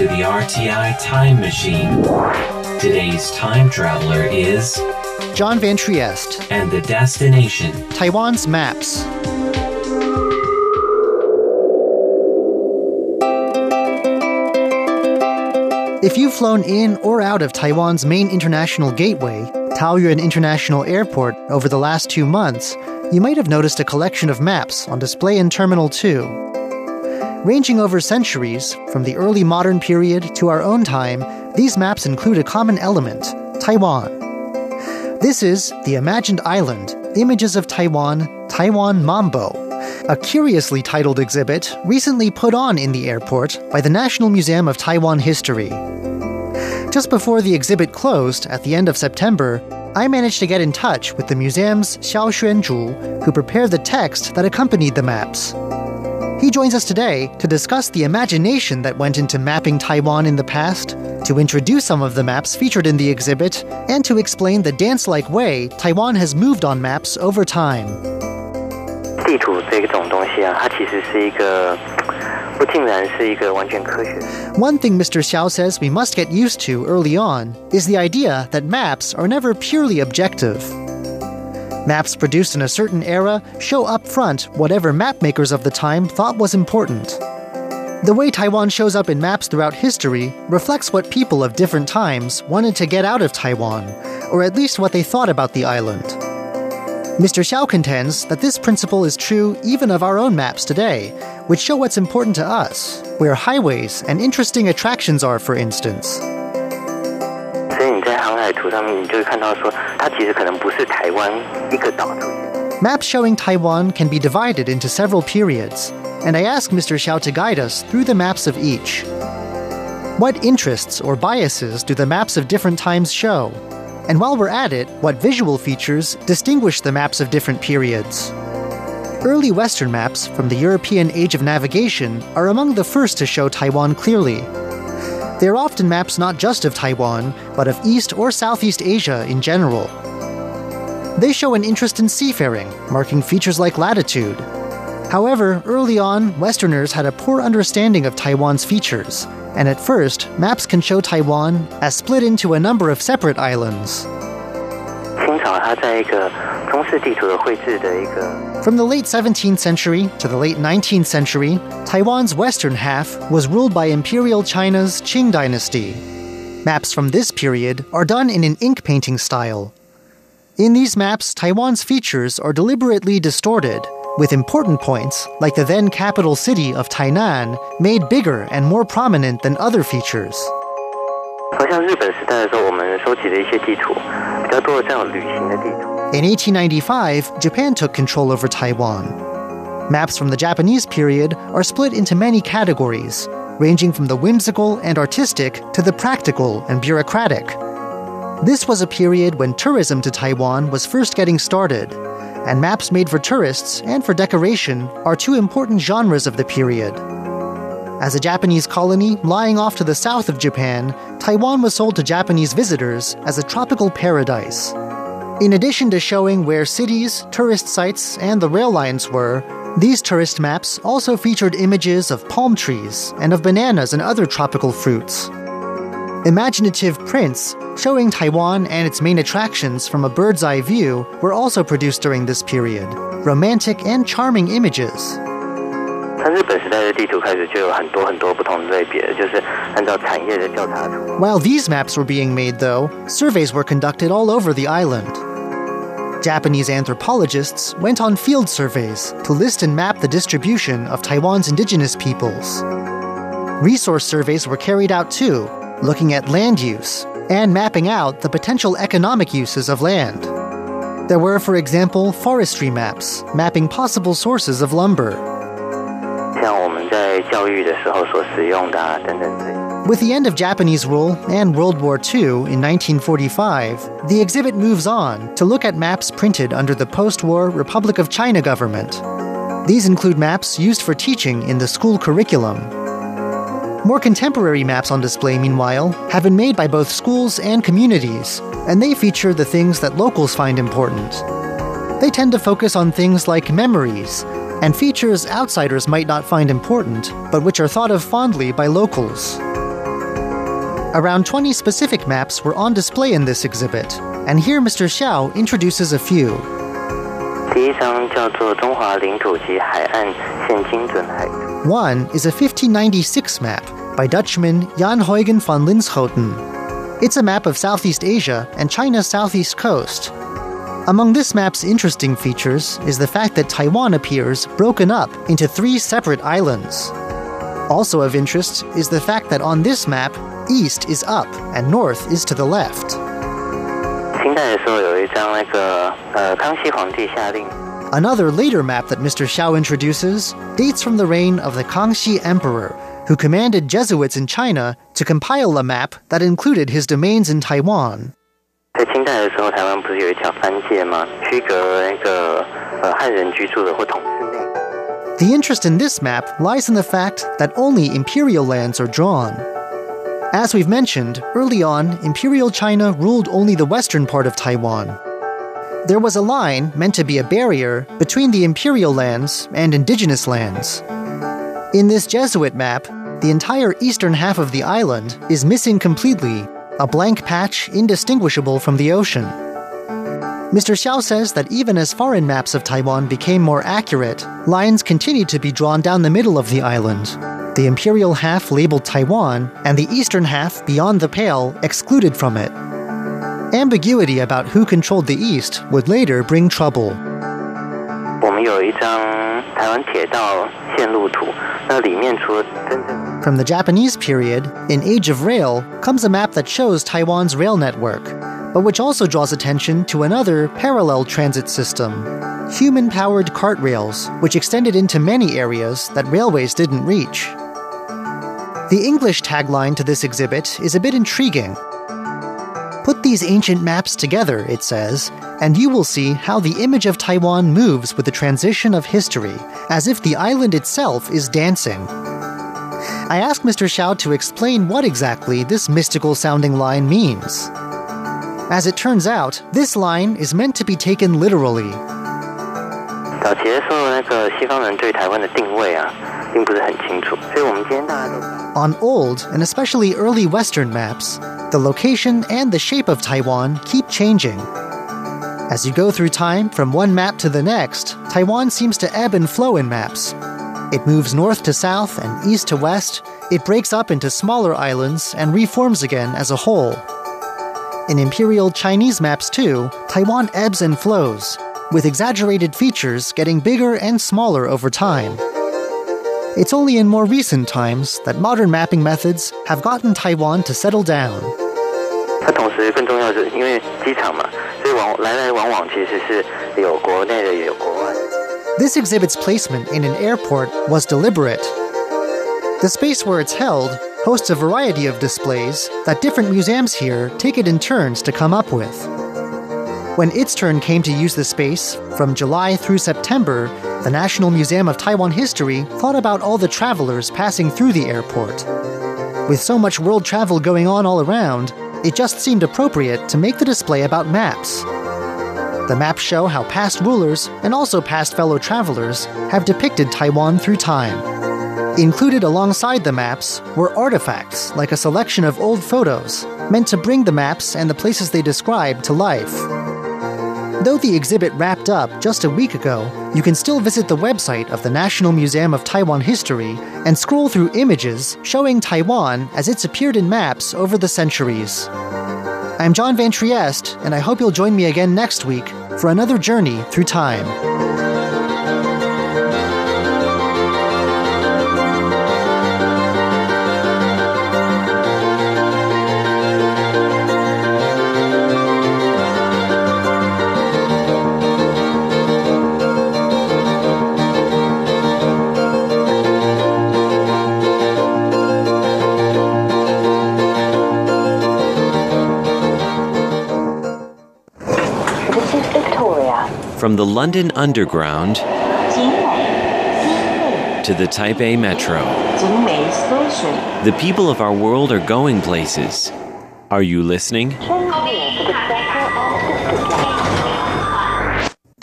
to the RTI Time Machine. Today's time traveler is John Van Trieste, and the destination. Taiwan's maps. If you've flown in or out of Taiwan's main international gateway, Taoyuan International Airport, over the last two months, you might have noticed a collection of maps on display in Terminal 2. Ranging over centuries, from the early modern period to our own time, these maps include a common element Taiwan. This is The Imagined Island Images of Taiwan, Taiwan Mambo, a curiously titled exhibit recently put on in the airport by the National Museum of Taiwan History. Just before the exhibit closed at the end of September, I managed to get in touch with the museum's Xiao Xuanzhu, who prepared the text that accompanied the maps. He joins us today to discuss the imagination that went into mapping Taiwan in the past, to introduce some of the maps featured in the exhibit, and to explain the dance like way Taiwan has moved on maps over time. 地图这种东西啊，它其实是一个不尽然是一个完全科学的。 One thing Mr. Xiao says we must get used to early on is the idea that maps are never purely objective. Maps produced in a certain era show up front whatever mapmakers of the time thought was important. The way Taiwan shows up in maps throughout history reflects what people of different times wanted to get out of Taiwan, or at least what they thought about the island. Mr. Xiao contends that this principle is true even of our own maps today, which show what's important to us, where highways and interesting attractions are, for instance. 所以你在航海图上面，你就会看到说，它其实可能不是台湾一个岛出现。 Maps showing Taiwan can be divided into several periods, and I ask Mr. Xiao to guide us through the maps of each. What interests or biases do the maps of different times show? And while we're at it, what visual features distinguish the maps of different periods? Early Western maps from the European Age of Navigation are among the first to show Taiwan clearly. They're often maps not just of Taiwan, but of East or Southeast Asia in general. They show an interest in seafaring, marking features like latitude. However, early on, Westerners had a poor understanding of Taiwan's features, and at first, maps can show Taiwan as split into a number of separate islands. 清朝它在一个 中式地图的绘制的一个 From the late 17th century to the late 19th century, Taiwan's western half was ruled by Imperial China's Qing dynasty. Maps from this period are done in an ink painting style. In these maps, Taiwan's features are deliberately distorted, with important points, like the then capital city of Tainan, made bigger and more prominent than other features. 好像日本时代的时候，我们收集的一些地图，比较多的这种旅行的地图。 In 1895, Japan took control over Taiwan. Maps from the Japanese period are split into many categories, ranging from the whimsical and artistic to the practical and bureaucratic. This was a period when tourism to Taiwan was first getting started, and maps made for tourists and for decoration are two important genres of the period. As a Japanese colony lying off to the south of Japan, Taiwan was sold to Japanese visitors as a tropical paradise. In addition to showing where cities, tourist sites, and the rail lines were, these tourist maps also featured images of palm trees and of bananas and other tropical fruits. Imaginative prints showing Taiwan and its main attractions from a bird's eye view were also produced during this period. Romantic and charming images. 它日本时代的地图开始就有很多很多不同的类别，就是按照产业的调查图。 While these maps were being made, though, surveys were conducted all over the island. Japanese anthropologists went on field surveys to list and map the distribution of Taiwan's indigenous peoples. Resource surveys were carried out too, looking at land use and mapping out the potential economic uses of land. There were, for example, forestry maps, mapping possible sources of lumber. 像我们在教育的时候所使用的啊等等这些。 With the end of Japanese rule and World War II in 1945, the exhibit moves on to look at maps printed under the post war Republic of China government. These include maps used for teaching in the school curriculum. More contemporary maps on display, meanwhile, have been made by both schools and communities, and they feature the things that locals find important. They tend to focus on things like memories and features outsiders might not find important, but which are thought of fondly by locals. Around 20 specific maps were on display in this exhibit, and here Mr. Xiao introduces a few. One is a 1596 map by Dutchman Jan Huygen van Linschoten. It's a map of Southeast Asia and China's southeast coast. Among this map's interesting features is the fact that Taiwan appears broken up into three separate islands. Also of interest is the fact that on this map, east is up and north is to the left. 清代的时候有一张那个呃康熙皇帝下令 Another later map that Mr. Xiao introduces dates from the reign of the Kangxi Emperor, who commanded Jesuits in China to compile a map that included his domains in Taiwan. 在清代的时候，台湾不是有一条藩界吗？区隔那个呃汉人居住的或统治内。 The interest in this map lies in the fact that only imperial lands are drawn. As we've mentioned, early on, Imperial China ruled only the western part of Taiwan. There was a line meant to be a barrier between the imperial lands and indigenous lands. In this Jesuit map, the entire eastern half of the island is missing completely, a blank patch indistinguishable from the ocean. Mr. Xiao says that even as foreign maps of Taiwan became more accurate, lines continued to be drawn down the middle of the island The imperial half labeled Taiwan, and the eastern half beyond the pale excluded from it. Ambiguity about who controlled the east would later bring trouble. 我们有一张台湾铁道线路图，那里面除了真正 From the Japanese period, in Age of Rail, comes a map that shows Taiwan's rail network, but which also draws attention to another parallel transit system human powered cart rails, which extended into many areas that railways didn't reach. The English tagline to this exhibit is a bit intriguing. Put these ancient maps together, it says, and you will see how the image of Taiwan moves with the transition of history, as if the island itself is dancing. I asked Mr. Xiao to explain what exactly this mystical sounding line means. As it turns out, this line is meant to be taken literally. 早期的时候，那个西方人对台湾的定位啊，on old and especially early Western maps, the location and the shape of Taiwan keep changing. As you go through time from one map to the next, Taiwan seems to ebb and flow in maps. It moves north to south and east to west, it breaks up into smaller islands and reforms again as a whole. In imperial Chinese maps, too, Taiwan ebbs and flows, with exaggerated features getting bigger and smaller over time. It's only in more recent times that modern mapping methods have gotten Taiwan to settle down. 它同时更重要的是，因为机场嘛，所以往来来往往其实是有国内的，也有国外。 This exhibit's placement in an airport was deliberate. The space where it's held hosts a variety of displays that different museums here take it in turns to come up with. When its turn came to use the space, from July through September, the National Museum of Taiwan History thought about all the travelers passing through the airport. With so much world travel going on all around, it just seemed appropriate to make the display about maps. The maps show how past rulers and also past fellow travelers have depicted Taiwan through time. Included alongside the maps were artifacts like a selection of old photos meant to bring the maps and the places they describe to life. Though the exhibit wrapped up just a week ago, you can still visit the website of the National Museum of Taiwan History and scroll through images showing Taiwan as it's appeared in maps over the centuries. I'm John Van Trieste, and I hope you'll join me again next week for another journey through time. from the London Underground to the Taipei Metro. The people of our world are going places. Are you listening?